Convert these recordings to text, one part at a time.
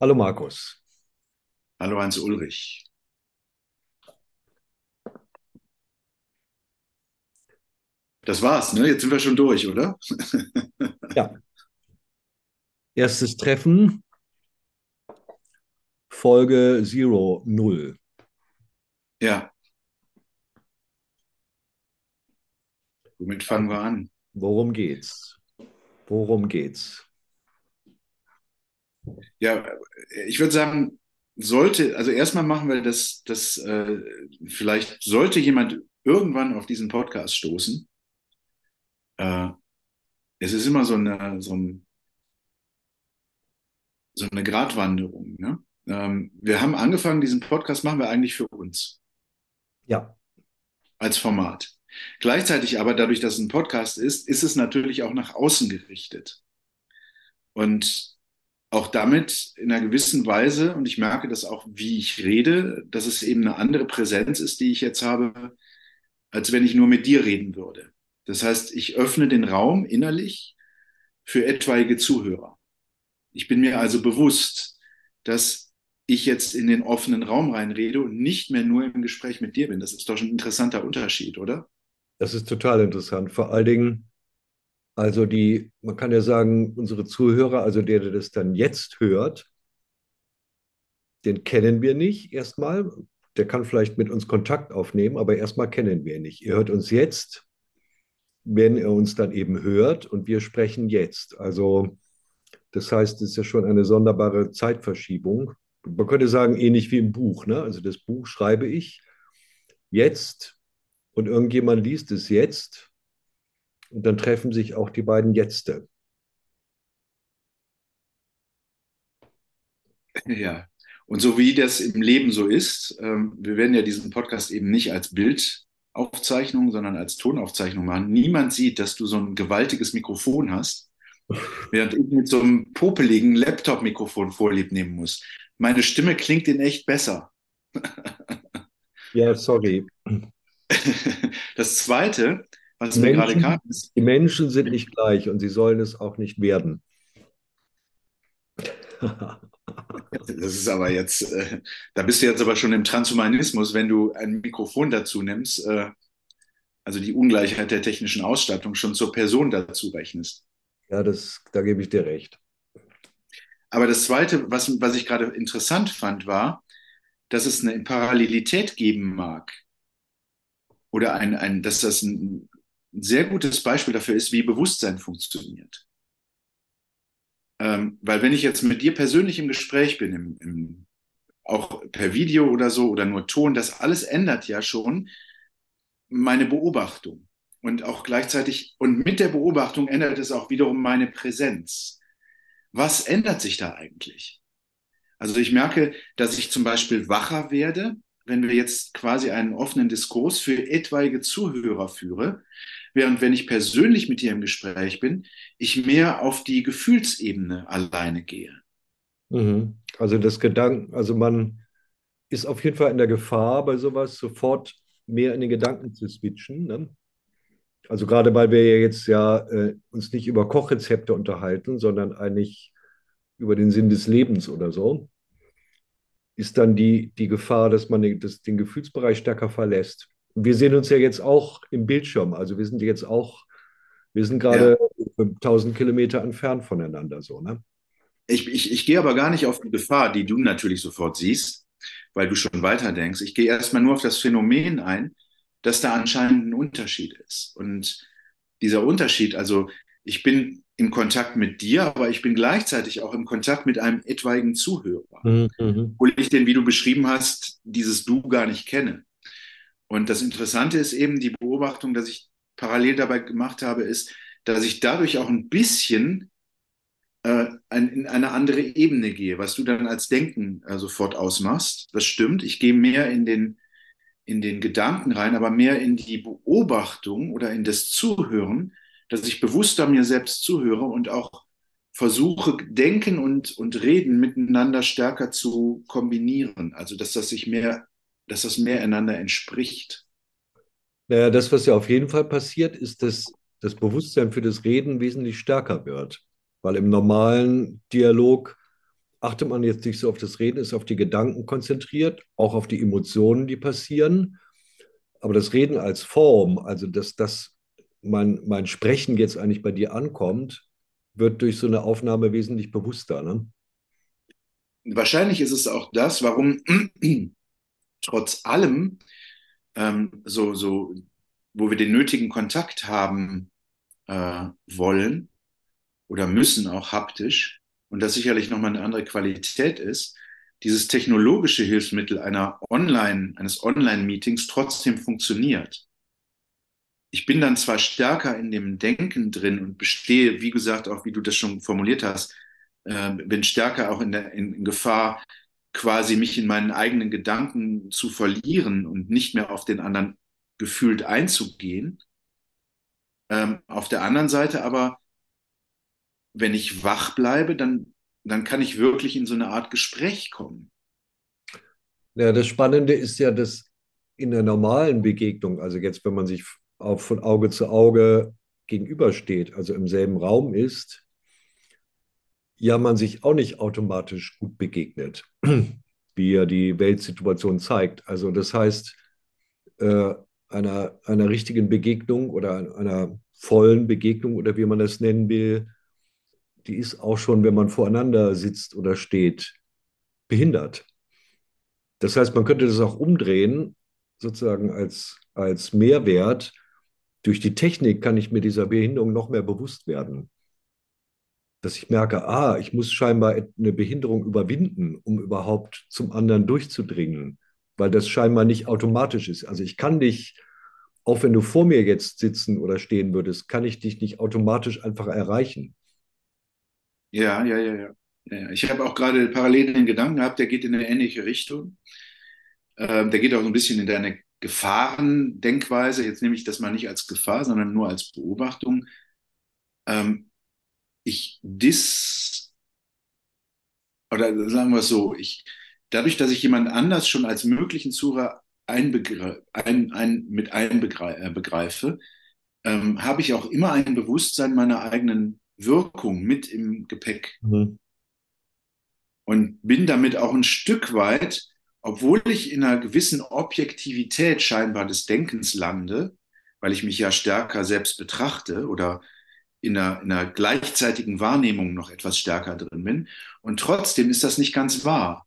Hallo Markus. Hallo Hans Ulrich. Das war's, ne? Jetzt sind wir schon durch, oder? Ja, erstes Treffen, Folge Zero Null. Ja. Womit fangen wir an? Worum geht's? Worum geht's? Ja, ich würde sagen, sollte, also erstmal machen wir das, das äh, vielleicht sollte jemand irgendwann auf diesen Podcast stoßen. Äh, es ist immer so eine, so, ein, so eine Gratwanderung. Ne? Ähm, wir haben angefangen, diesen Podcast machen wir eigentlich für uns Ja, als Format. Gleichzeitig aber, dadurch, dass es ein Podcast ist, ist es natürlich auch nach außen gerichtet. Und auch damit in einer gewissen Weise, und ich merke das auch, wie ich rede, dass es eben eine andere Präsenz ist, die ich jetzt habe, als wenn ich nur mit dir reden würde. Das heißt, ich öffne den Raum innerlich für etwaige Zuhörer. Ich bin mir also bewusst, dass ich jetzt in den offenen Raum reinrede und nicht mehr nur im Gespräch mit dir bin. Das ist doch schon ein interessanter Unterschied, oder? das ist total interessant. Vor allen Dingen, also die, man kann ja sagen, unsere Zuhörer, also der, der das dann jetzt hört, den kennen wir nicht erstmal. Der kann vielleicht mit uns Kontakt aufnehmen, aber erstmal kennen wir ihn nicht. Ihr hört uns jetzt, wenn er uns dann eben hört und wir sprechen jetzt. Also das heißt, es ist ja schon eine sonderbare Zeitverschiebung. Man könnte sagen, ähnlich wie im Buch. Ne? Also das Buch schreibe ich jetzt und irgendjemand liest es jetzt und dann treffen sich auch die beiden Jetzte. Ja. Und so wie das im Leben so ist, ähm, wir werden ja diesen Podcast eben nicht als Bildaufzeichnung, sondern als Tonaufzeichnung machen. Niemand sieht, dass du so ein gewaltiges Mikrofon hast, während ich mit so einem popeligen Laptop-Mikrofon vorlieb nehmen muss. Meine Stimme klingt in echt besser. Ja, sorry. Das Zweite, was Die mir gerade Menschen, kam, ist, die Menschen sind nicht gleich und sie sollen es auch nicht werden. das ist aber jetzt, äh, da bist du jetzt aber schon im Transhumanismus, wenn du ein Mikrofon dazu nimmst, äh, also die Ungleichheit der technischen Ausstattung schon zur Person dazu rechnest. Ja, das, da gebe ich dir recht. Aber das Zweite, was, was ich gerade interessant fand, war, dass es eine Parallelität geben mag oder ein, ein, dass das ein sehr gutes Beispiel dafür ist, wie Bewusstsein funktioniert. Ähm, weil wenn ich jetzt mit dir persönlich im Gespräch bin, im, im, auch per Video oder so oder nur Ton, das alles ändert ja schon meine Beobachtung. Und auch gleichzeitig, und mit der Beobachtung ändert es auch wiederum meine Präsenz. Was ändert sich da eigentlich? Also ich merke, dass ich zum Beispiel wacher werde, wenn wir jetzt quasi einen offenen Diskurs für etwaige Zuhörer führe, während wenn ich persönlich mit dir im Gespräch bin, ich mehr auf die Gefühlsebene alleine gehe. Mhm. Also das Gedanken, also man ist auf jeden Fall in der Gefahr, bei sowas sofort mehr in den Gedanken zu switchen. Ne? Also gerade weil wir ja jetzt ja äh, uns nicht über Kochrezepte unterhalten, sondern eigentlich über den Sinn des Lebens oder so, ist dann die, die Gefahr, dass man das, den Gefühlsbereich stärker verlässt. Wir sehen uns ja jetzt auch im Bildschirm, also wir sind jetzt auch, wir sind Ja. gerade 1000 Kilometer entfernt voneinander so, ne? Ich, ich, ich gehe aber gar nicht auf die Gefahr, die du natürlich sofort siehst, weil du schon weiter denkst. Ich gehe erstmal nur auf das Phänomen ein, dass da anscheinend ein Unterschied ist. Und dieser Unterschied, also ich bin in Kontakt mit dir, aber ich bin gleichzeitig auch im Kontakt mit einem etwaigen Zuhörer, Mhm. obwohl ich den, wie du beschrieben hast, dieses Du gar nicht kenne. Und das Interessante ist eben die Beobachtung, dass ich parallel dabei gemacht habe, ist, dass ich dadurch auch ein bisschen äh, in eine andere Ebene gehe, was du dann als Denken äh, sofort ausmachst. Das stimmt. Ich gehe mehr in den, in den Gedanken rein, aber mehr in die Beobachtung oder in das Zuhören, dass ich bewusster mir selbst zuhöre und auch versuche, Denken und, und Reden miteinander stärker zu kombinieren. Also, dass das sich mehr, dass das mehr einander entspricht. Naja, das, was ja auf jeden Fall passiert, ist, dass das Bewusstsein für das Reden wesentlich stärker wird. Weil im normalen Dialog achtet man jetzt nicht so auf das Reden, ist auf die Gedanken konzentriert, auch auf die Emotionen, die passieren. Aber das Reden als Form, also dass das mein, mein Sprechen jetzt eigentlich bei dir ankommt, wird durch so eine Aufnahme wesentlich bewusster. Ne? Wahrscheinlich ist es auch das, warum trotz allem ähm, so, so, wo wir den nötigen Kontakt haben äh, wollen oder müssen auch haptisch und das sicherlich nochmal eine andere Qualität ist, dieses technologische Hilfsmittel einer Online, eines Online-Meetings trotzdem funktioniert. Ich bin dann zwar stärker in dem Denken drin und bestehe, wie gesagt, auch wie du das schon formuliert hast, äh, bin stärker auch in, der, in, in Gefahr, quasi mich in meinen eigenen Gedanken zu verlieren und nicht mehr auf den anderen gefühlt einzugehen. Ähm, auf der anderen Seite aber, wenn ich wach bleibe, dann, dann kann ich wirklich in so eine Art Gespräch kommen. Ja, das Spannende ist ja, dass in der normalen Begegnung, also jetzt, wenn man sich auch von Auge zu Auge gegenübersteht, also im selben Raum ist, ja man sich auch nicht automatisch gut begegnet, wie ja die Weltsituation zeigt. Also das heißt, äh, einer, einer richtigen Begegnung oder einer vollen Begegnung oder wie man das nennen will, die ist auch schon, wenn man voreinander sitzt oder steht, behindert. Das heißt, man könnte das auch umdrehen, sozusagen als, als Mehrwert. Durch die Technik kann ich mir dieser Behinderung noch mehr bewusst werden dass ich merke, ah, ich muss scheinbar eine Behinderung überwinden, um überhaupt zum anderen durchzudringen, weil das scheinbar nicht automatisch ist. Also ich kann dich, auch wenn du vor mir jetzt sitzen oder stehen würdest, kann ich dich nicht automatisch einfach erreichen. Ja, ja, ja, ja. ich habe auch gerade parallel den Gedanken gehabt, der geht in eine ähnliche Richtung. Ähm, der geht auch so ein bisschen in deine Gefahrendenkweise. Jetzt nehme ich das mal nicht als Gefahr, sondern nur als Beobachtung. Ähm, ich dis, oder sagen wir es so, ich, dadurch, dass ich jemand anders schon als möglichen Zuhörer einbegre ein, ein, mit einbegreife, äh, ähm, habe ich auch immer ein Bewusstsein meiner eigenen Wirkung mit im Gepäck. Mhm. Und bin damit auch ein Stück weit, obwohl ich in einer gewissen Objektivität scheinbar des Denkens lande, weil ich mich ja stärker selbst betrachte oder in einer, in einer gleichzeitigen Wahrnehmung noch etwas stärker drin bin. Und trotzdem ist das nicht ganz wahr.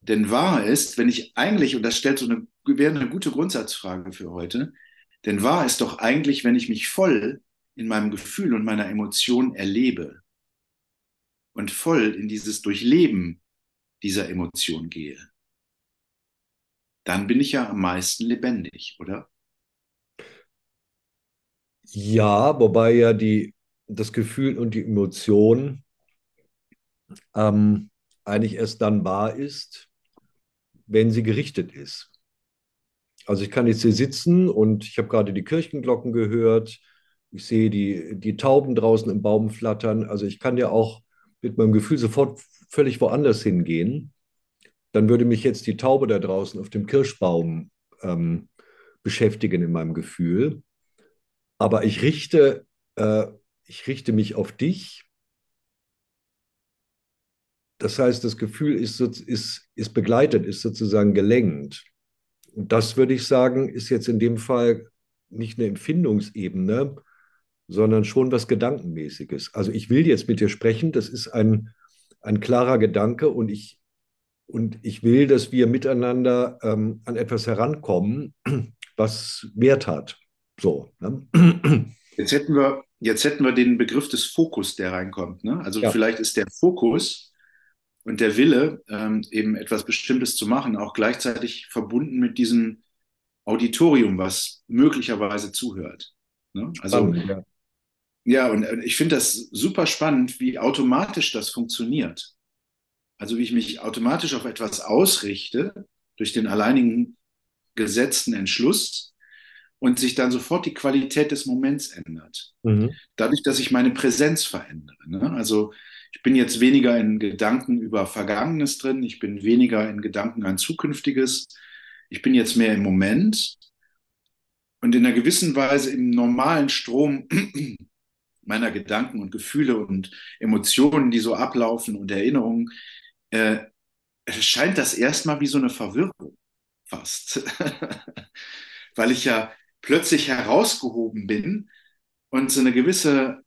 Denn wahr ist, wenn ich eigentlich, und das stellt so eine, wäre eine gute Grundsatzfrage für heute, denn wahr ist doch eigentlich, wenn ich mich voll in meinem Gefühl und meiner Emotion erlebe und voll in dieses Durchleben dieser Emotion gehe, dann bin ich ja am meisten lebendig, oder? Ja, wobei ja die, das Gefühl und die Emotion ähm, eigentlich erst dann wahr ist, wenn sie gerichtet ist. Also ich kann jetzt hier sitzen und ich habe gerade die Kirchenglocken gehört, ich sehe die, die Tauben draußen im Baum flattern. Also ich kann ja auch mit meinem Gefühl sofort völlig woanders hingehen. Dann würde mich jetzt die Taube da draußen auf dem Kirschbaum ähm, beschäftigen in meinem Gefühl. Aber ich richte, äh, ich richte mich auf dich. Das heißt, das Gefühl ist, ist, ist begleitet, ist sozusagen gelenkt. Und das würde ich sagen, ist jetzt in dem Fall nicht eine Empfindungsebene, sondern schon was Gedankenmäßiges. Also ich will jetzt mit dir sprechen, das ist ein, ein klarer Gedanke und ich, und ich will, dass wir miteinander ähm, an etwas herankommen, was Wert hat. So. Ne? Jetzt hätten wir, jetzt hätten wir den Begriff des Fokus, der reinkommt. Ne? Also ja. vielleicht ist der Fokus und der Wille, ähm, eben etwas Bestimmtes zu machen, auch gleichzeitig verbunden mit diesem Auditorium, was möglicherweise zuhört. Ne? Also spannend, ja. ja, und äh, ich finde das super spannend, wie automatisch das funktioniert. Also wie ich mich automatisch auf etwas ausrichte durch den alleinigen gesetzten Entschluss und sich dann sofort die Qualität des Moments ändert. Mhm. Dadurch, dass ich meine Präsenz verändere. Ne? Also ich bin jetzt weniger in Gedanken über Vergangenes drin, ich bin weniger in Gedanken an Zukünftiges, ich bin jetzt mehr im Moment und in einer gewissen Weise im normalen Strom meiner Gedanken und Gefühle und Emotionen, die so ablaufen und Erinnerungen, äh, scheint das erstmal wie so eine Verwirrung fast. Weil ich ja plötzlich herausgehoben bin und so eine gewisse,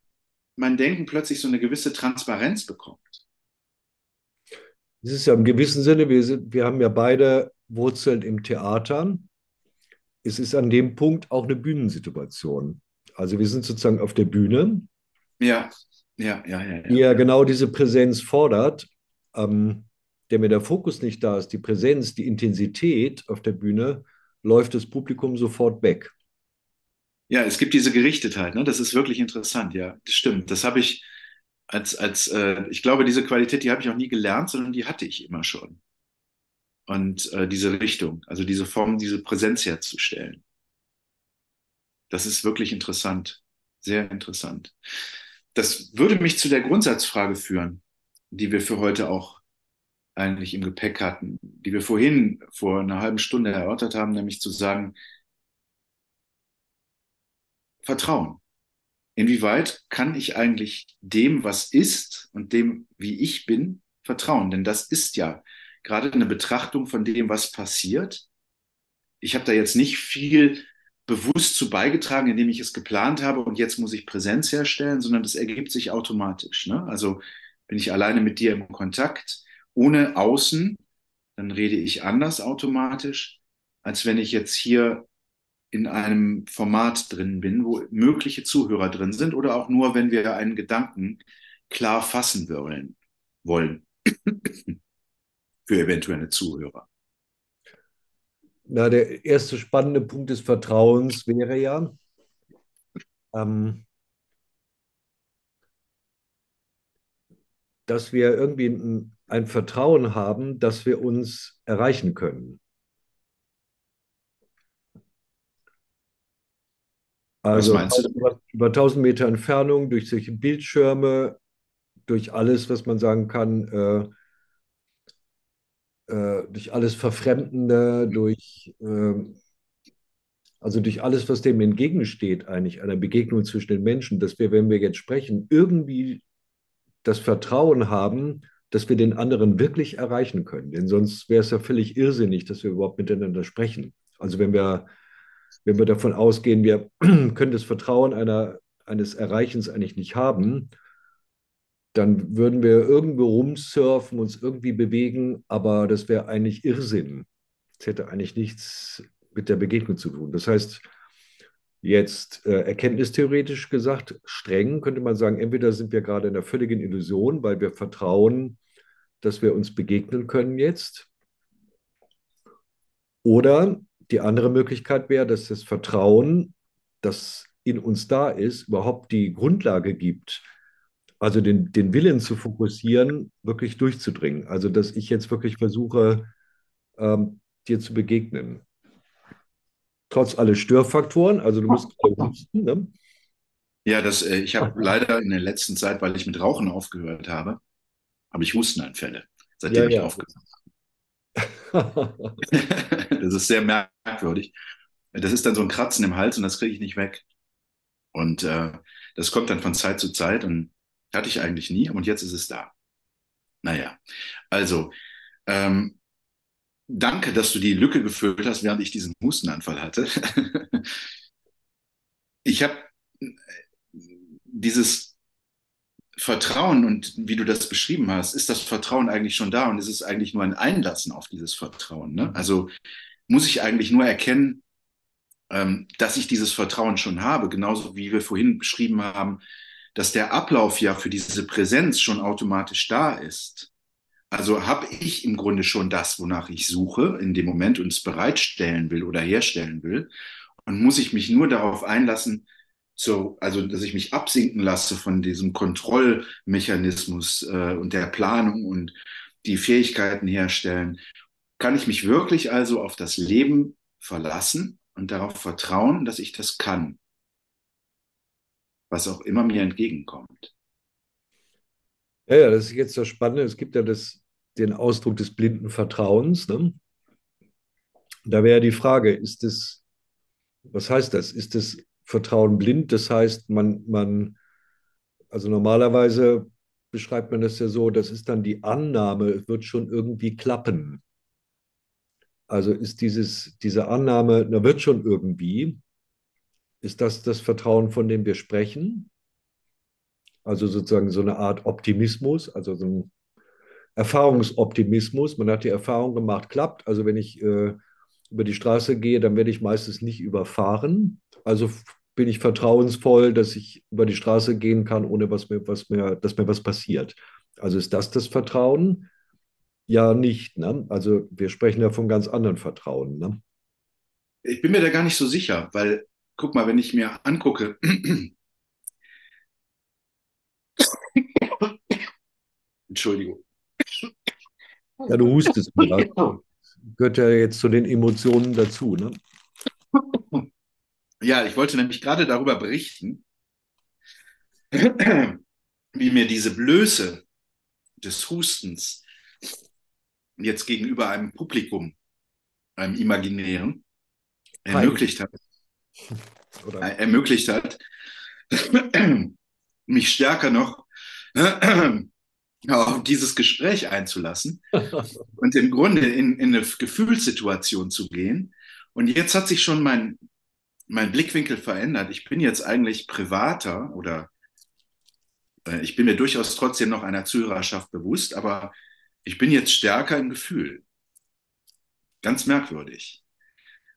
mein Denken plötzlich so eine gewisse Transparenz bekommt. Es ist ja im gewissen Sinne, wir, sind, wir haben ja beide Wurzeln im Theater. Es ist an dem Punkt auch eine Bühnensituation. Also wir sind sozusagen auf der Bühne. Ja, ja, ja, ja. Die ja genau diese Präsenz fordert. Ähm, der mir der Fokus nicht da ist, die Präsenz, die Intensität auf der Bühne, läuft das Publikum sofort weg. Ja, es gibt diese Gerichtetheit, ne? Das ist wirklich interessant, ja. Das stimmt. Das habe ich als, als äh, ich glaube, diese Qualität, die habe ich auch nie gelernt, sondern die hatte ich immer schon. Und äh, diese Richtung, also diese Form, diese Präsenz herzustellen. Das ist wirklich interessant. Sehr interessant. Das würde mich zu der Grundsatzfrage führen, die wir für heute auch eigentlich im Gepäck hatten, die wir vorhin vor einer halben Stunde erörtert haben, nämlich zu sagen, Vertrauen. Inwieweit kann ich eigentlich dem, was ist und dem, wie ich bin, vertrauen? Denn das ist ja gerade eine Betrachtung von dem, was passiert. Ich habe da jetzt nicht viel bewusst zu beigetragen, indem ich es geplant habe und jetzt muss ich Präsenz herstellen, sondern das ergibt sich automatisch. Ne? Also bin ich alleine mit dir im Kontakt, ohne Außen, dann rede ich anders automatisch, als wenn ich jetzt hier in einem Format drin bin, wo mögliche Zuhörer drin sind oder auch nur, wenn wir einen Gedanken klar fassen wollen, wollen für eventuelle Zuhörer. Na, der erste spannende Punkt des Vertrauens wäre ja, ähm, dass wir irgendwie ein, ein Vertrauen haben, dass wir uns erreichen können. Also über, über 1000 Meter Entfernung, durch solche Bildschirme, durch alles, was man sagen kann, äh, äh, durch alles Verfremdende, durch, äh, also durch alles, was dem entgegensteht, eigentlich einer Begegnung zwischen den Menschen, dass wir, wenn wir jetzt sprechen, irgendwie das Vertrauen haben, dass wir den anderen wirklich erreichen können. Denn sonst wäre es ja völlig irrsinnig, dass wir überhaupt miteinander sprechen. Also wenn wir wenn wir davon ausgehen, wir können das Vertrauen einer, eines Erreichens eigentlich nicht haben, dann würden wir irgendwo rumsurfen, uns irgendwie bewegen, aber das wäre eigentlich Irrsinn. Es hätte eigentlich nichts mit der Begegnung zu tun. Das heißt, jetzt äh, erkenntnistheoretisch gesagt, streng könnte man sagen, entweder sind wir gerade in einer völligen Illusion, weil wir vertrauen, dass wir uns begegnen können jetzt, oder die andere Möglichkeit wäre, dass das Vertrauen, das in uns da ist, überhaupt die Grundlage gibt, also den, den Willen zu fokussieren, wirklich durchzudringen. Also dass ich jetzt wirklich versuche, ähm, dir zu begegnen. Trotz aller Störfaktoren, also du musst husten, ne? Ja, das, äh, ich habe leider in der letzten Zeit, weil ich mit Rauchen aufgehört habe, habe ich Hustenanfälle, seitdem ja, ich ja. aufgehört habe. das ist sehr merkwürdig. Das ist dann so ein Kratzen im Hals und das kriege ich nicht weg. Und äh, das kommt dann von Zeit zu Zeit und hatte ich eigentlich nie und jetzt ist es da. Naja, also ähm, danke, dass du die Lücke gefüllt hast, während ich diesen Hustenanfall hatte. ich habe dieses Vertrauen und wie du das beschrieben hast, ist das Vertrauen eigentlich schon da und ist es eigentlich nur ein Einlassen auf dieses Vertrauen. Ne? Also muss ich eigentlich nur erkennen, ähm, dass ich dieses Vertrauen schon habe, genauso wie wir vorhin beschrieben haben, dass der Ablauf ja für diese Präsenz schon automatisch da ist. Also habe ich im Grunde schon das, wonach ich suche in dem Moment und es bereitstellen will oder herstellen will. Und muss ich mich nur darauf einlassen, so, also dass ich mich absinken lasse von diesem Kontrollmechanismus äh, und der Planung und die Fähigkeiten herstellen, kann ich mich wirklich also auf das Leben verlassen und darauf vertrauen, dass ich das kann, was auch immer mir entgegenkommt. Ja, ja, das ist jetzt das Spannende. Es gibt ja das, den Ausdruck des blinden Vertrauens. Ne? Da wäre die Frage, ist es, was heißt das? Ist es Vertrauen blind. Das heißt, man, man, also normalerweise beschreibt man das ja so, das ist dann die Annahme, es wird schon irgendwie klappen. Also ist dieses, diese Annahme, na wird schon irgendwie, ist das das Vertrauen, von dem wir sprechen? Also sozusagen so eine Art Optimismus, also so ein Erfahrungsoptimismus. Man hat die Erfahrung gemacht, klappt. Also wenn ich äh, über die Straße gehe, dann werde ich meistens nicht überfahren. Also bin ich vertrauensvoll, dass ich über die Straße gehen kann, ohne was mir, was mir, dass mir was passiert. Also ist das das Vertrauen? Ja, nicht. Ne? Also wir sprechen ja von ganz anderen Vertrauen. Ne? Ich bin mir da gar nicht so sicher, weil, guck mal, wenn ich mir angucke, Entschuldigung. Ja, du hustest mir. Gehört ja jetzt zu den Emotionen dazu, ne? Ja, ich wollte nämlich gerade darüber berichten, wie mir diese Blöße des Hustens jetzt gegenüber einem Publikum, einem imaginären, ermöglicht hat, Oder? ermöglicht hat, mich stärker noch auf dieses Gespräch einzulassen und im Grunde in, in eine Gefühlssituation zu gehen. Und jetzt hat sich schon mein, mein Blickwinkel verändert. Ich bin jetzt eigentlich privater oder äh, ich bin mir durchaus trotzdem noch einer Zuhörerschaft bewusst, aber ich bin jetzt stärker im Gefühl. Ganz merkwürdig.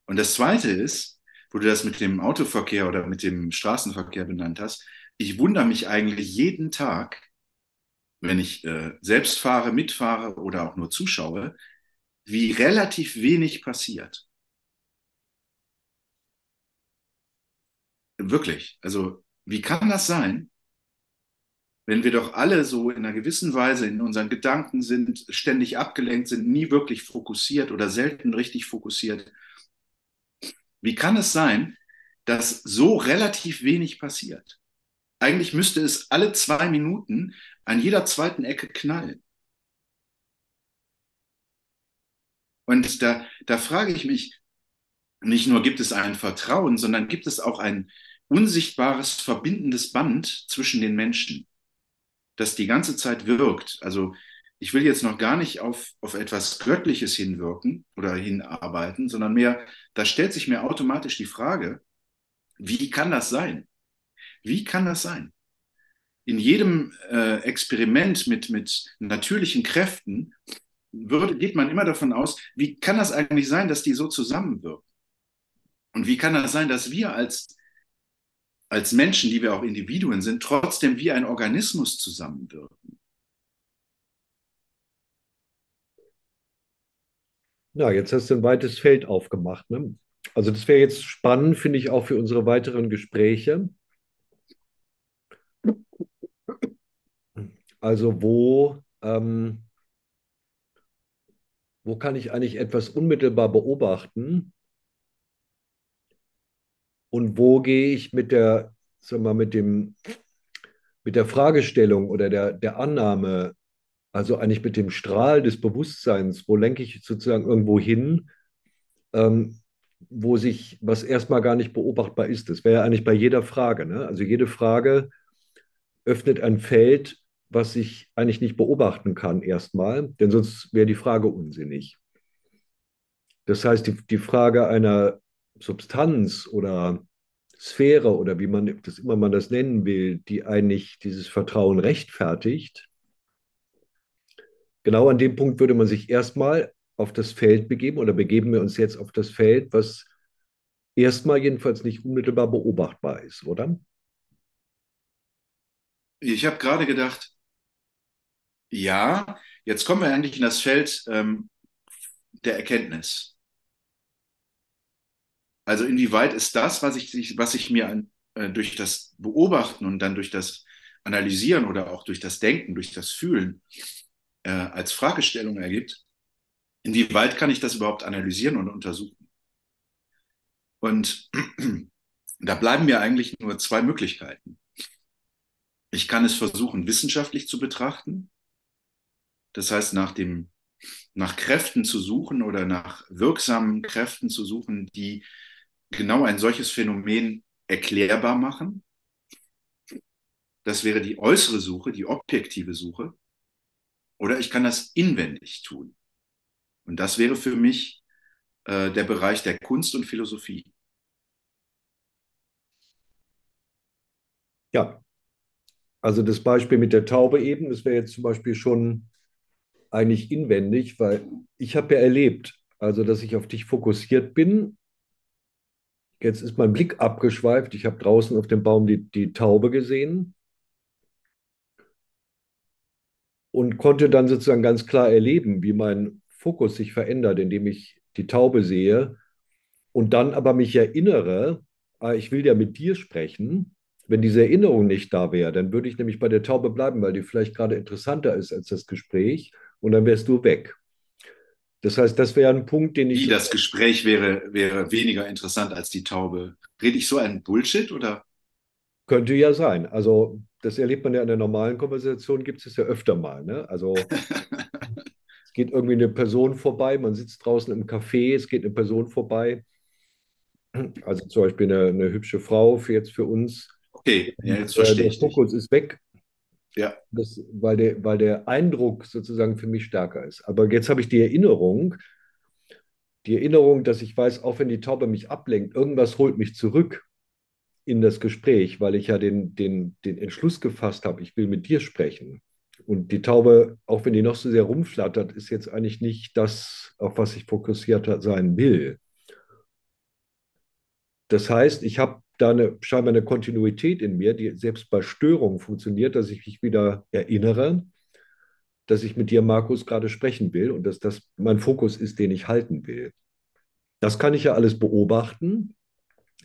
Und das Zweite ist, wo du das mit dem Autoverkehr oder mit dem Straßenverkehr benannt hast, ich wundere mich eigentlich jeden Tag, wenn ich äh, selbst fahre, mitfahre oder auch nur zuschaue, wie relativ wenig passiert. Wirklich. Also, wie kann das sein, wenn wir doch alle so in einer gewissen Weise in unseren Gedanken sind, ständig abgelenkt sind, nie wirklich fokussiert oder selten richtig fokussiert? Wie kann es sein, dass so relativ wenig passiert? Eigentlich müsste es alle zwei Minuten an jeder zweiten Ecke knallen. Und da, da frage ich mich, nicht nur gibt es ein Vertrauen, sondern gibt es auch ein unsichtbares verbindendes Band zwischen den Menschen, das die ganze Zeit wirkt. Also ich will jetzt noch gar nicht auf, auf etwas Göttliches hinwirken oder hinarbeiten, sondern mehr, da stellt sich mir automatisch die Frage, wie kann das sein? Wie kann das sein? in jedem äh, Experiment mit, mit natürlichen Kräften würde, geht man immer davon aus, wie kann das eigentlich sein, dass die so zusammenwirken? Und wie kann das sein, dass wir als, als Menschen, die wir auch Individuen sind, trotzdem wie ein Organismus zusammenwirken? Ja, jetzt hast du ein weites Feld aufgemacht. Ne? Also das wäre jetzt spannend, finde ich, auch für unsere weiteren Gespräche. Also wo, ähm, wo kann ich eigentlich etwas unmittelbar beobachten und wo gehe ich mit der, sagen wir, mit dem, mit der Fragestellung oder der, der Annahme, also eigentlich mit dem Strahl des Bewusstseins, wo lenke ich sozusagen irgendwo hin, ähm, wo sich was erstmal gar nicht beobachtbar ist. Das wäre ja eigentlich bei jeder Frage. Ne? Also jede Frage öffnet ein Feld, was ich eigentlich nicht beobachten kann erstmal, denn sonst wäre die Frage unsinnig. Das heißt, die, die Frage einer Substanz oder Sphäre oder wie man das immer man das nennen will, die eigentlich dieses Vertrauen rechtfertigt, genau an dem Punkt würde man sich erstmal auf das Feld begeben oder begeben wir uns jetzt auf das Feld, was erstmal jedenfalls nicht unmittelbar beobachtbar ist, oder? Ich habe gerade gedacht, ja, jetzt kommen wir eigentlich in das Feld ähm, der Erkenntnis. Also inwieweit ist das, was ich, was ich mir an, äh, durch das Beobachten und dann durch das Analysieren oder auch durch das Denken, durch das Fühlen äh, als Fragestellung ergibt, inwieweit kann ich das überhaupt analysieren und untersuchen? Und da bleiben mir eigentlich nur zwei Möglichkeiten. Ich kann es versuchen, wissenschaftlich zu betrachten das heißt, nach, dem, nach Kräften zu suchen oder nach wirksamen Kräften zu suchen, die genau ein solches Phänomen erklärbar machen. das wäre die äußere Suche, die objektive Suche, oder ich kann das inwendig tun. Und das wäre für mich äh, der Bereich der Kunst und Philosophie. Ja, also das Beispiel mit der Taube eben, das wäre jetzt zum Beispiel schon eigentlich inwendig, weil ich habe ja erlebt, also dass ich auf dich fokussiert bin. Jetzt ist mein Blick abgeschweift. Ich habe draußen auf dem Baum die, die Taube gesehen und konnte dann sozusagen ganz klar erleben, wie mein Fokus sich verändert, indem ich die Taube sehe und dann aber mich erinnere, ah, ich will ja mit dir sprechen. Wenn diese Erinnerung nicht da wäre, dann würde ich nämlich bei der Taube bleiben, weil die vielleicht gerade interessanter ist als das Gespräch und dann wärst du weg. Das heißt, das wäre ein Punkt, den ich. Wie das Gespräch wäre, wäre weniger interessant als die Taube. Rede ich so einen Bullshit oder? Könnte ja sein. Also, das erlebt man ja in der normalen Konversation, gibt es ja öfter mal. Ne? Also, es geht irgendwie eine Person vorbei, man sitzt draußen im Café, es geht eine Person vorbei. Also zum Beispiel eine, eine hübsche Frau für jetzt für uns. Okay, ja, jetzt verstehe ich. Der Fokus ist weg ja. Das, weil, der, weil der Eindruck sozusagen für mich stärker ist. Aber jetzt habe ich die Erinnerung, die Erinnerung, dass ich weiß, auch wenn die Taube mich ablenkt, irgendwas holt mich zurück in das Gespräch, weil ich ja den, den, den Entschluss gefasst habe, ich will mit dir sprechen. Und die Taube, auch wenn die noch so sehr rumflattert, ist jetzt eigentlich nicht das, auf was ich fokussiert sein will. Das heißt, ich habe da eine, scheinbar eine Kontinuität in mir, die selbst bei Störungen funktioniert, dass ich mich wieder erinnere, dass ich mit dir, Markus, gerade sprechen will und dass das mein Fokus ist, den ich halten will. Das kann ich ja alles beobachten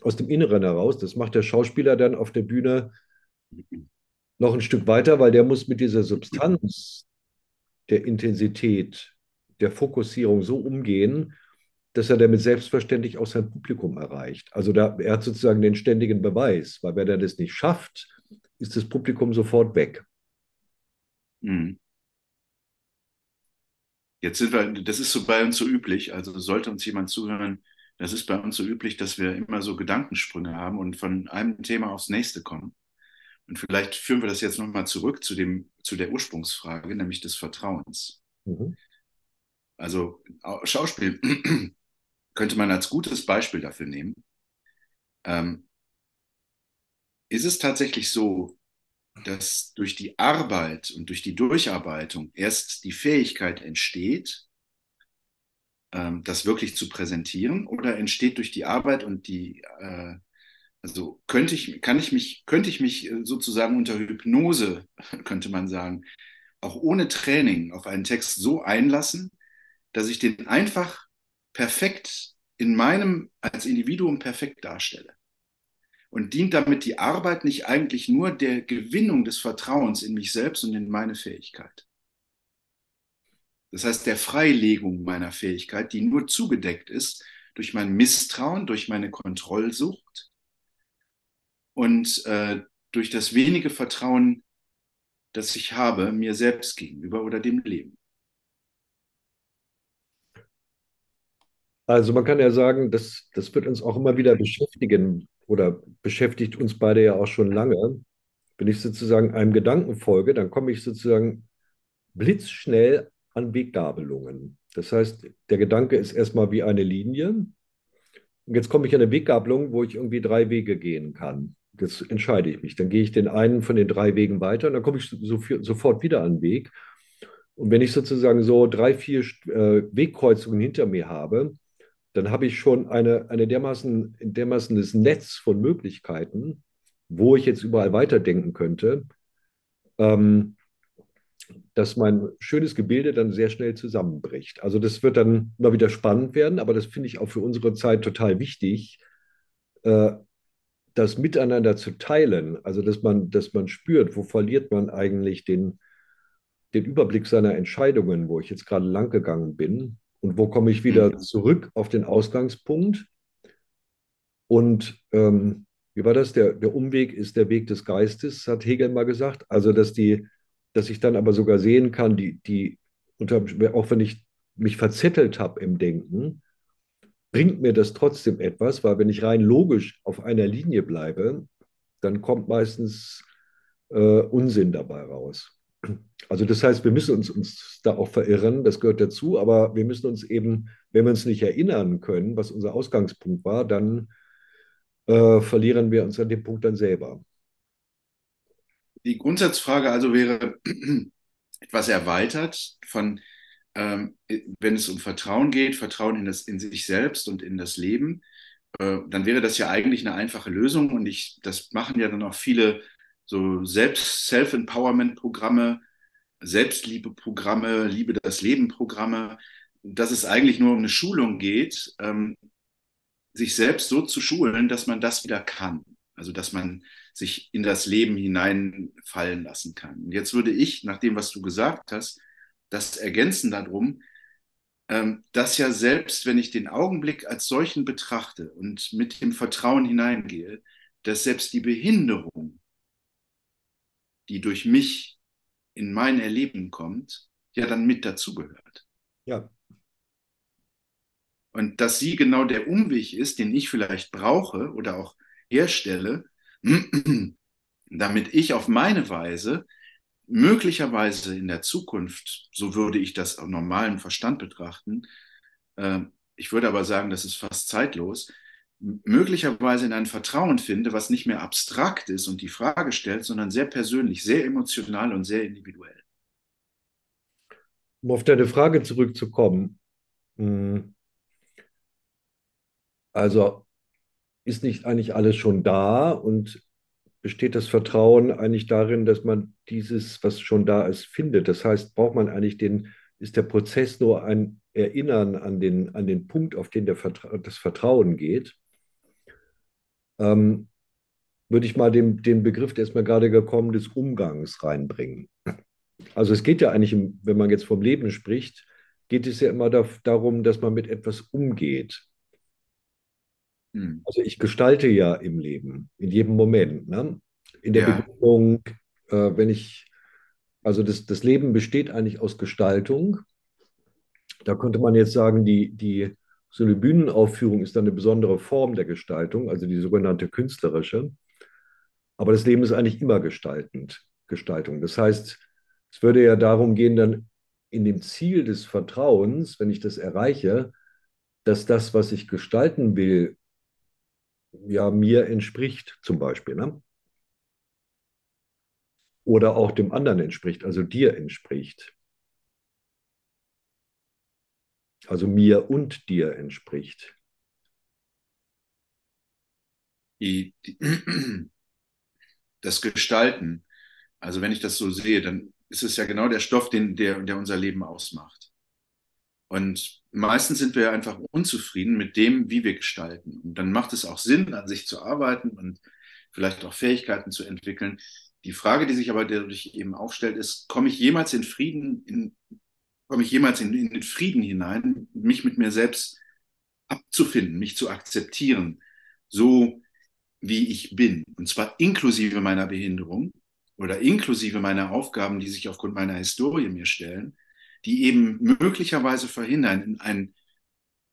aus dem Inneren heraus. Das macht der Schauspieler dann auf der Bühne noch ein Stück weiter, weil der muss mit dieser Substanz der Intensität, der Fokussierung so umgehen, dass er damit selbstverständlich auch sein Publikum erreicht. Also da, er hat sozusagen den ständigen Beweis, weil wenn er das nicht schafft, ist das Publikum sofort weg. Mhm. Jetzt sind wir, das ist so bei uns so üblich, also sollte uns jemand zuhören, das ist bei uns so üblich, dass wir immer so Gedankensprünge haben und von einem Thema aufs nächste kommen. Und vielleicht führen wir das jetzt nochmal zurück zu, dem, zu der Ursprungsfrage, nämlich des Vertrauens. Mhm. Also Schauspiel könnte man als gutes Beispiel dafür nehmen. Ähm, ist es tatsächlich so, dass durch die Arbeit und durch die Durcharbeitung erst die Fähigkeit entsteht, ähm, das wirklich zu präsentieren, oder entsteht durch die Arbeit und die, äh, also könnte ich, kann ich mich, könnte ich mich äh, sozusagen unter Hypnose, könnte man sagen, auch ohne Training auf einen Text so einlassen, dass ich den einfach perfekt in meinem als Individuum perfekt darstelle. Und dient damit die Arbeit nicht eigentlich nur der Gewinnung des Vertrauens in mich selbst und in meine Fähigkeit. Das heißt, der Freilegung meiner Fähigkeit, die nur zugedeckt ist durch mein Misstrauen, durch meine Kontrollsucht und äh, durch das wenige Vertrauen, das ich habe mir selbst gegenüber oder dem Leben. Also man kann ja sagen, das, das wird uns auch immer wieder beschäftigen oder beschäftigt uns beide ja auch schon lange. Wenn ich sozusagen einem Gedanken folge, dann komme ich sozusagen blitzschnell an Weggabelungen. Das heißt, der Gedanke ist erstmal wie eine Linie. Und jetzt komme ich an eine Weggabelung, wo ich irgendwie drei Wege gehen kann. Jetzt entscheide ich mich. Dann gehe ich den einen von den drei Wegen weiter und dann komme ich so, sofort wieder an den Weg. Und wenn ich sozusagen so drei, vier äh, Wegkreuzungen hinter mir habe, dann habe ich schon eine, eine dermaßen, dermaßenes Netz von Möglichkeiten, wo ich jetzt überall weiterdenken könnte, ähm, dass mein schönes Gebilde dann sehr schnell zusammenbricht. Also das wird dann immer wieder spannend werden, aber das finde ich auch für unsere Zeit total wichtig, äh, das miteinander zu teilen. Also dass man, dass man spürt, wo verliert man eigentlich den, den Überblick seiner Entscheidungen, wo ich jetzt gerade lang gegangen bin und wo komme ich wieder mhm. zurück auf den Ausgangspunkt? Und ähm, wie war das? Der, der Umweg ist der Weg des Geistes, hat Hegel mal gesagt. Also, dass, die, dass ich dann aber sogar sehen kann, die, die unter, auch wenn ich mich verzettelt habe im Denken, bringt mir das trotzdem etwas, weil wenn ich rein logisch auf einer Linie bleibe, dann kommt meistens äh, Unsinn dabei raus. Also das heißt, wir müssen uns, uns da auch verirren, das gehört dazu, aber wir müssen uns eben, wenn wir uns nicht erinnern können, was unser Ausgangspunkt war, dann äh, verlieren wir uns an dem Punkt dann selber. Die Grundsatzfrage also wäre etwas erweitert von, ähm, wenn es um Vertrauen geht, Vertrauen in, das, in sich selbst und in das Leben, äh, dann wäre das ja eigentlich eine einfache Lösung und ich, das machen ja dann auch viele so Selbst Self-Empowerment-Programme, Selbstliebe-Programme, Liebe das Leben-Programme, dass es eigentlich nur um eine Schulung geht, ähm, sich selbst so zu schulen, dass man das wieder kann. Also dass man sich in das Leben hineinfallen lassen kann. Und jetzt würde ich, nach dem, was du gesagt hast, das ergänzen darum, ähm, dass ja selbst, wenn ich den Augenblick als solchen betrachte und mit dem Vertrauen hineingehe, dass selbst die Behinderung die durch mich in mein Erleben kommt, ja dann mit dazugehört. Ja. Und dass sie genau der Umweg ist, den ich vielleicht brauche oder auch herstelle, damit ich auf meine Weise möglicherweise in der Zukunft, so würde ich das auf normalen Verstand betrachten, äh, ich würde aber sagen, das ist fast zeitlos, möglicherweise in ein Vertrauen finde, was nicht mehr abstrakt ist und die Frage stellt, sondern sehr persönlich, sehr emotional und sehr individuell. Um auf deine Frage zurückzukommen, hm, also ist nicht eigentlich alles schon da und besteht das Vertrauen eigentlich darin, dass man dieses, was schon da ist, findet? Das heißt, braucht man eigentlich den, ist der Prozess nur ein Erinnern an den, an den Punkt, auf den der Vertra das Vertrauen geht? Ähm, würde ich mal den, den Begriff, der ist mir gerade gekommen, des Umgangs reinbringen. Also es geht ja eigentlich, wenn man jetzt vom Leben spricht, geht es ja immer da, darum, dass man mit etwas umgeht. Hm. Also ich gestalte ja im Leben, in jedem Moment. Ne? In der ja. Begründung, äh, wenn ich, also das, das Leben besteht eigentlich aus Gestaltung. Da könnte man jetzt sagen, die, die so eine Bühnenaufführung ist dann eine besondere Form der Gestaltung, also die sogenannte künstlerische. Aber das Leben ist eigentlich immer gestaltend, Gestaltung. Das heißt, es würde ja darum gehen, dann in dem Ziel des Vertrauens, wenn ich das erreiche, dass das, was ich gestalten will, ja mir entspricht, zum Beispiel. Ne? Oder auch dem anderen entspricht, also dir entspricht. Also mir und dir entspricht. Das Gestalten, also wenn ich das so sehe, dann ist es ja genau der Stoff, den, der, der unser Leben ausmacht. Und meistens sind wir einfach unzufrieden mit dem, wie wir gestalten. Und dann macht es auch Sinn, an sich zu arbeiten und vielleicht auch Fähigkeiten zu entwickeln. Die Frage, die sich aber dadurch eben aufstellt, ist, komme ich jemals in Frieden in komme ich jemals in, in den Frieden hinein, mich mit mir selbst abzufinden, mich zu akzeptieren, so wie ich bin. Und zwar inklusive meiner Behinderung oder inklusive meiner Aufgaben, die sich aufgrund meiner Historie mir stellen, die eben möglicherweise verhindern, in ein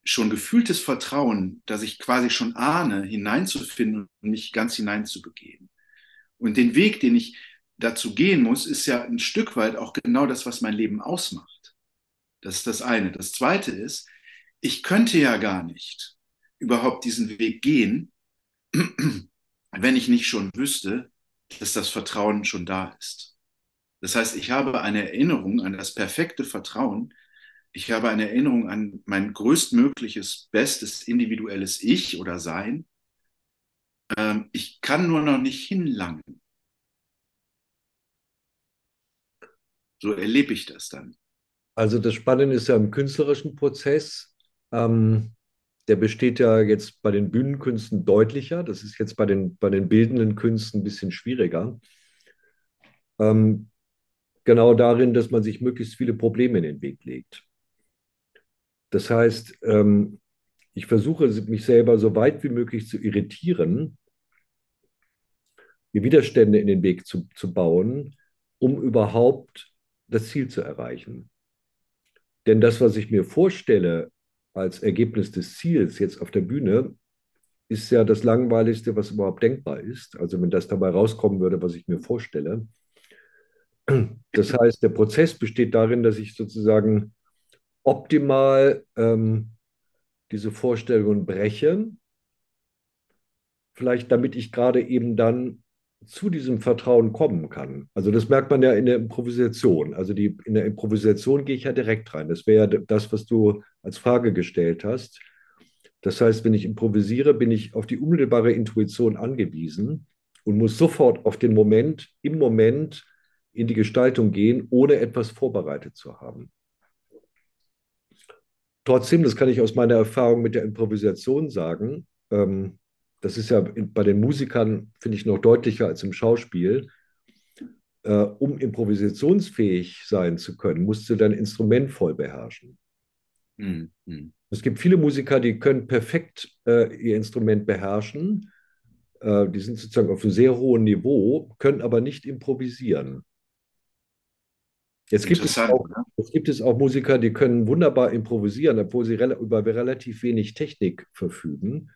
schon gefühltes Vertrauen, das ich quasi schon ahne, hineinzufinden und mich ganz hineinzubegeben. Und den Weg, den ich dazu gehen muss, ist ja ein Stück weit auch genau das, was mein Leben ausmacht. Das ist das eine. Das zweite ist, ich könnte ja gar nicht überhaupt diesen Weg gehen, wenn ich nicht schon wüsste, dass das Vertrauen schon da ist. Das heißt, ich habe eine Erinnerung an das perfekte Vertrauen. Ich habe eine Erinnerung an mein größtmögliches, bestes individuelles Ich oder Sein. Ähm, ich kann nur noch nicht hinlangen. So erlebe ich das dann. Also das Spannende ist ja im künstlerischen Prozess, ähm, der besteht ja jetzt bei den Bühnenkünsten deutlicher. Das ist jetzt bei den, bei den bildenden Künsten ein bisschen schwieriger. Ähm, genau darin, dass man sich möglichst viele Probleme in den Weg legt. Das heißt, ähm, ich versuche mich selber so weit wie möglich zu irritieren, mir Widerstände in den Weg zu, zu bauen, um überhaupt das Ziel zu erreichen. Denn das, was ich mir vorstelle als Ergebnis des Ziels jetzt auf der Bühne, ist ja das Langweiligste, was überhaupt denkbar ist. Also wenn das dabei rauskommen würde, was ich mir vorstelle. Das heißt, der Prozess besteht darin, dass ich sozusagen optimal ähm, diese Vorstellungen breche, vielleicht damit ich gerade eben dann zu diesem Vertrauen kommen kann. Also das merkt man ja in der Improvisation. Also die, in der Improvisation gehe ich ja direkt rein. Das wäre ja das, was du als Frage gestellt hast. Das heißt, wenn ich improvisiere, bin ich auf die unmittelbare Intuition angewiesen und muss sofort auf den Moment, im Moment in die Gestaltung gehen, ohne etwas vorbereitet zu haben. Trotzdem, das kann ich aus meiner Erfahrung mit der Improvisation sagen, ähm, das ist ja bei den Musikern, finde ich, noch deutlicher als im Schauspiel. Äh, um improvisationsfähig sein zu können, musst du dein Instrument voll beherrschen. Mhm. Es gibt viele Musiker, die können perfekt äh, ihr Instrument beherrschen. Äh, die sind sozusagen auf einem sehr hohen Niveau, können aber nicht improvisieren. Jetzt gibt, es auch, ne? jetzt gibt es auch Musiker, die können wunderbar improvisieren, obwohl sie über relativ wenig Technik verfügen.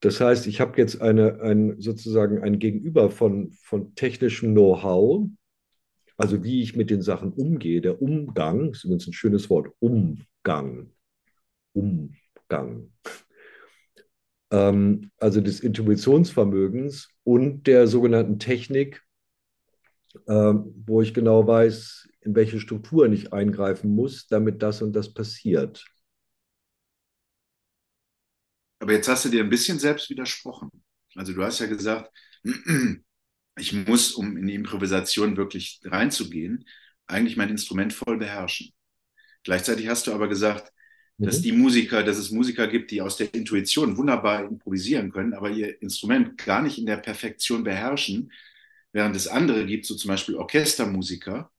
Das heißt, ich habe jetzt eine, ein, sozusagen ein Gegenüber von, von technischem Know-how, also wie ich mit den Sachen umgehe. Der Umgang ist übrigens ein schönes Wort, Umgang. Umgang. Ähm, also des Intuitionsvermögens und der sogenannten Technik, ähm, wo ich genau weiß, in welche Strukturen ich eingreifen muss, damit das und das passiert. Aber jetzt hast du dir ein bisschen selbst widersprochen. Also du hast ja gesagt, ich muss, um in die Improvisation wirklich reinzugehen, eigentlich mein Instrument voll beherrschen. Gleichzeitig hast du aber gesagt, dass mhm. die Musiker, dass es Musiker gibt, die aus der Intuition wunderbar improvisieren können, aber ihr Instrument gar nicht in der Perfektion beherrschen, während es andere gibt, so zum Beispiel Orchestermusiker,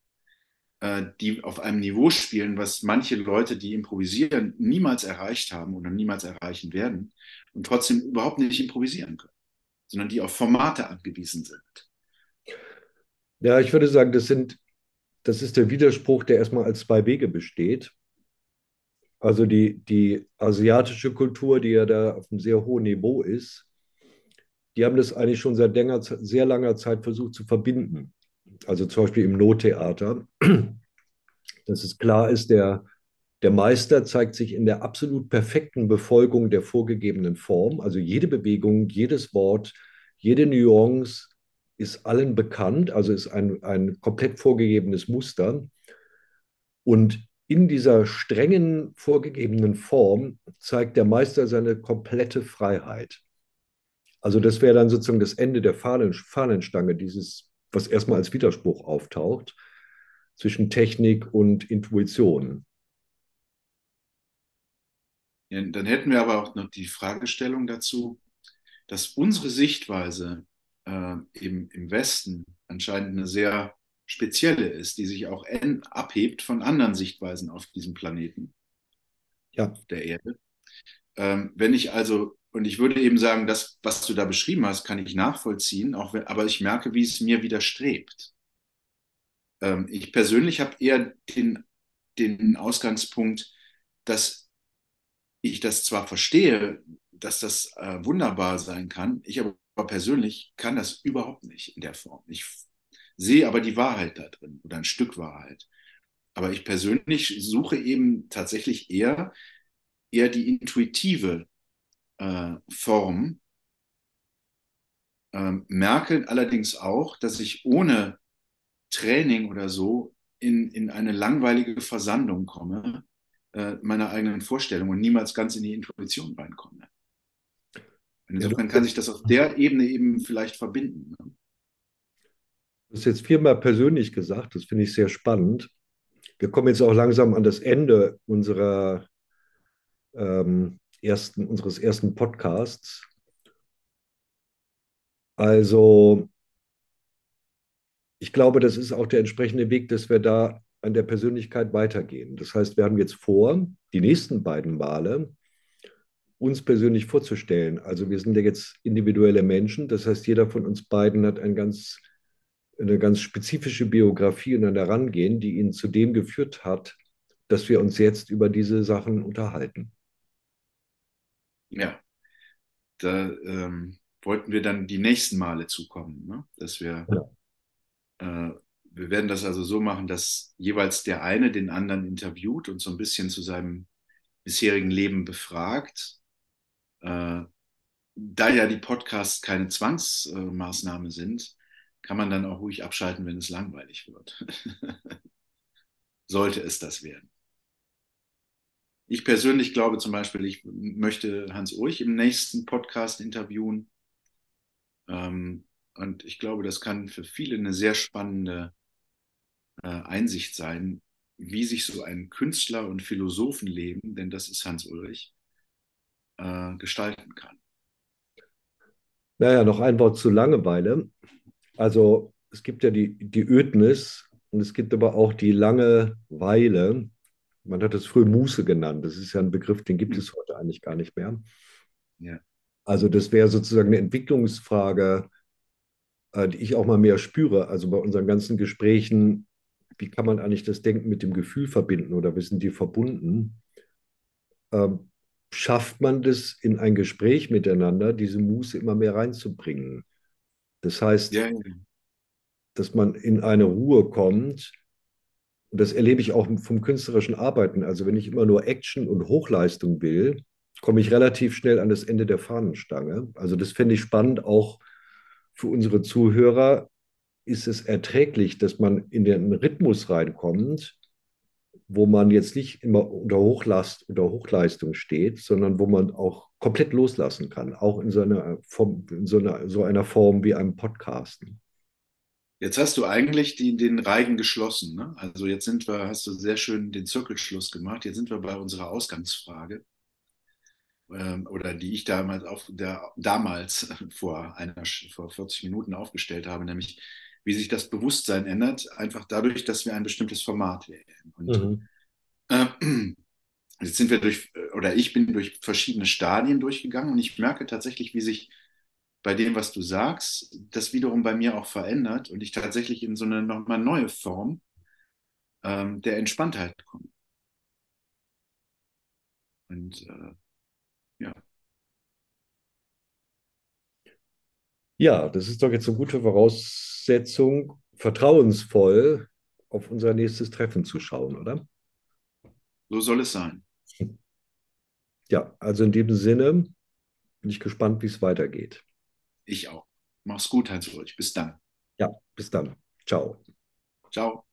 die auf einem Niveau spielen, was manche Leute, die improvisieren, niemals erreicht haben oder niemals erreichen werden und trotzdem überhaupt nicht improvisieren können, sondern die auf Formate angewiesen sind. Ja, ich würde sagen, das sind, das ist der Widerspruch, der erstmal als zwei Wege besteht. Also die, die asiatische Kultur, die ja da auf einem sehr hohen Niveau ist, die haben das eigentlich schon seit länger, sehr langer Zeit versucht zu verbinden. Also zum Beispiel im Nottheater, dass es klar ist, der, der Meister zeigt sich in der absolut perfekten Befolgung der vorgegebenen Form. Also jede Bewegung, jedes Wort, jede Nuance ist allen bekannt, also ist ein, ein komplett vorgegebenes Muster. Und in dieser strengen vorgegebenen Form zeigt der Meister seine komplette Freiheit. Also das wäre dann sozusagen das Ende der Fahnen, Fahnenstange, dieses, was erstmal als Widerspruch auftaucht zwischen Technik und Intuition. Ja, dann hätten wir aber auch noch die Fragestellung dazu, dass unsere Sichtweise äh, im, im Westen anscheinend eine sehr spezielle ist, die sich auch abhebt von anderen Sichtweisen auf diesem Planeten, ja. der Erde. Ähm, wenn ich also und ich würde eben sagen, das, was du da beschrieben hast, kann ich nachvollziehen, auch wenn, aber ich merke, wie es mir widerstrebt. Ähm, ich persönlich habe eher den, den Ausgangspunkt, dass ich das zwar verstehe, dass das äh, wunderbar sein kann, ich aber persönlich kann das überhaupt nicht in der Form. Ich sehe aber die Wahrheit da drin oder ein Stück Wahrheit. Aber ich persönlich suche eben tatsächlich eher, eher die intuitive äh, Form. Ähm, merke allerdings auch, dass ich ohne Training oder so in, in eine langweilige Versandung komme äh, meiner eigenen Vorstellung und niemals ganz in die Intuition reinkomme. Insofern kann sich das auf der Ebene eben vielleicht verbinden. Ne? Du hast jetzt viermal persönlich gesagt, das finde ich sehr spannend. Wir kommen jetzt auch langsam an das Ende unserer ähm, ersten, unseres ersten Podcasts. Also, ich glaube, das ist auch der entsprechende Weg, dass wir da an der Persönlichkeit weitergehen. Das heißt, wir haben jetzt vor, die nächsten beiden Male uns persönlich vorzustellen. Also wir sind ja jetzt individuelle Menschen. Das heißt, jeder von uns beiden hat ein ganz, eine ganz spezifische Biografie und ein Herangehen, die ihn zu dem geführt hat, dass wir uns jetzt über diese Sachen unterhalten. Ja, da ähm, wollten wir dann die nächsten Male zukommen, ne? dass wir, ja. äh, wir werden das also so machen, dass jeweils der eine den anderen interviewt und so ein bisschen zu seinem bisherigen Leben befragt. Äh, da ja die Podcasts keine Zwangsmaßnahme sind, kann man dann auch ruhig abschalten, wenn es langweilig wird. Sollte es das werden. Ich persönlich glaube zum Beispiel, ich möchte Hans Urch im nächsten Podcast interviewen. Ähm, und ich glaube, das kann für viele eine sehr spannende äh, Einsicht sein, wie sich so ein Künstler- und Philosophenleben, denn das ist Hans Ulrich, äh, gestalten kann. Naja, noch ein Wort zu Langeweile. Also es gibt ja die, die Ödnis und es gibt aber auch die Langeweile. Man hat es früher Muße genannt. Das ist ja ein Begriff, den gibt es heute eigentlich gar nicht mehr. Ja. Also das wäre sozusagen eine Entwicklungsfrage, äh, die ich auch mal mehr spüre. Also bei unseren ganzen Gesprächen, wie kann man eigentlich das Denken mit dem Gefühl verbinden oder wie sind die verbunden? Ähm, schafft man das in ein Gespräch miteinander, diese Muße immer mehr reinzubringen? Das heißt, ja. dass man in eine Ruhe kommt. Und das erlebe ich auch vom künstlerischen Arbeiten. Also wenn ich immer nur Action und Hochleistung will, komme ich relativ schnell an das Ende der Fahnenstange. Also das fände ich spannend, auch für unsere Zuhörer. Ist es erträglich, dass man in den Rhythmus reinkommt, wo man jetzt nicht immer unter Hochlast oder Hochleistung steht, sondern wo man auch komplett loslassen kann, auch in so einer Form, in so einer, so einer Form wie einem Podcasten. Jetzt hast du eigentlich die, den Reigen geschlossen. Ne? Also jetzt sind wir, hast du sehr schön den Zirkelschluss gemacht. Jetzt sind wir bei unserer Ausgangsfrage ähm, oder die ich damals, auf, der, damals vor, einer, vor 40 Minuten aufgestellt habe, nämlich wie sich das Bewusstsein ändert, einfach dadurch, dass wir ein bestimmtes Format wählen. Und mhm. äh, jetzt sind wir durch, oder ich bin durch verschiedene Stadien durchgegangen und ich merke tatsächlich, wie sich bei dem, was du sagst, das wiederum bei mir auch verändert und ich tatsächlich in so eine nochmal neue Form ähm, der Entspanntheit komme. Und äh, ja. Ja, das ist doch jetzt eine gute Voraussetzung, vertrauensvoll auf unser nächstes Treffen zu schauen, oder? So soll es sein. Ja, also in diesem Sinne bin ich gespannt, wie es weitergeht. Ich auch. Mach's gut, Hans-Ulrich. Bis dann. Ja, bis dann. Ciao. Ciao.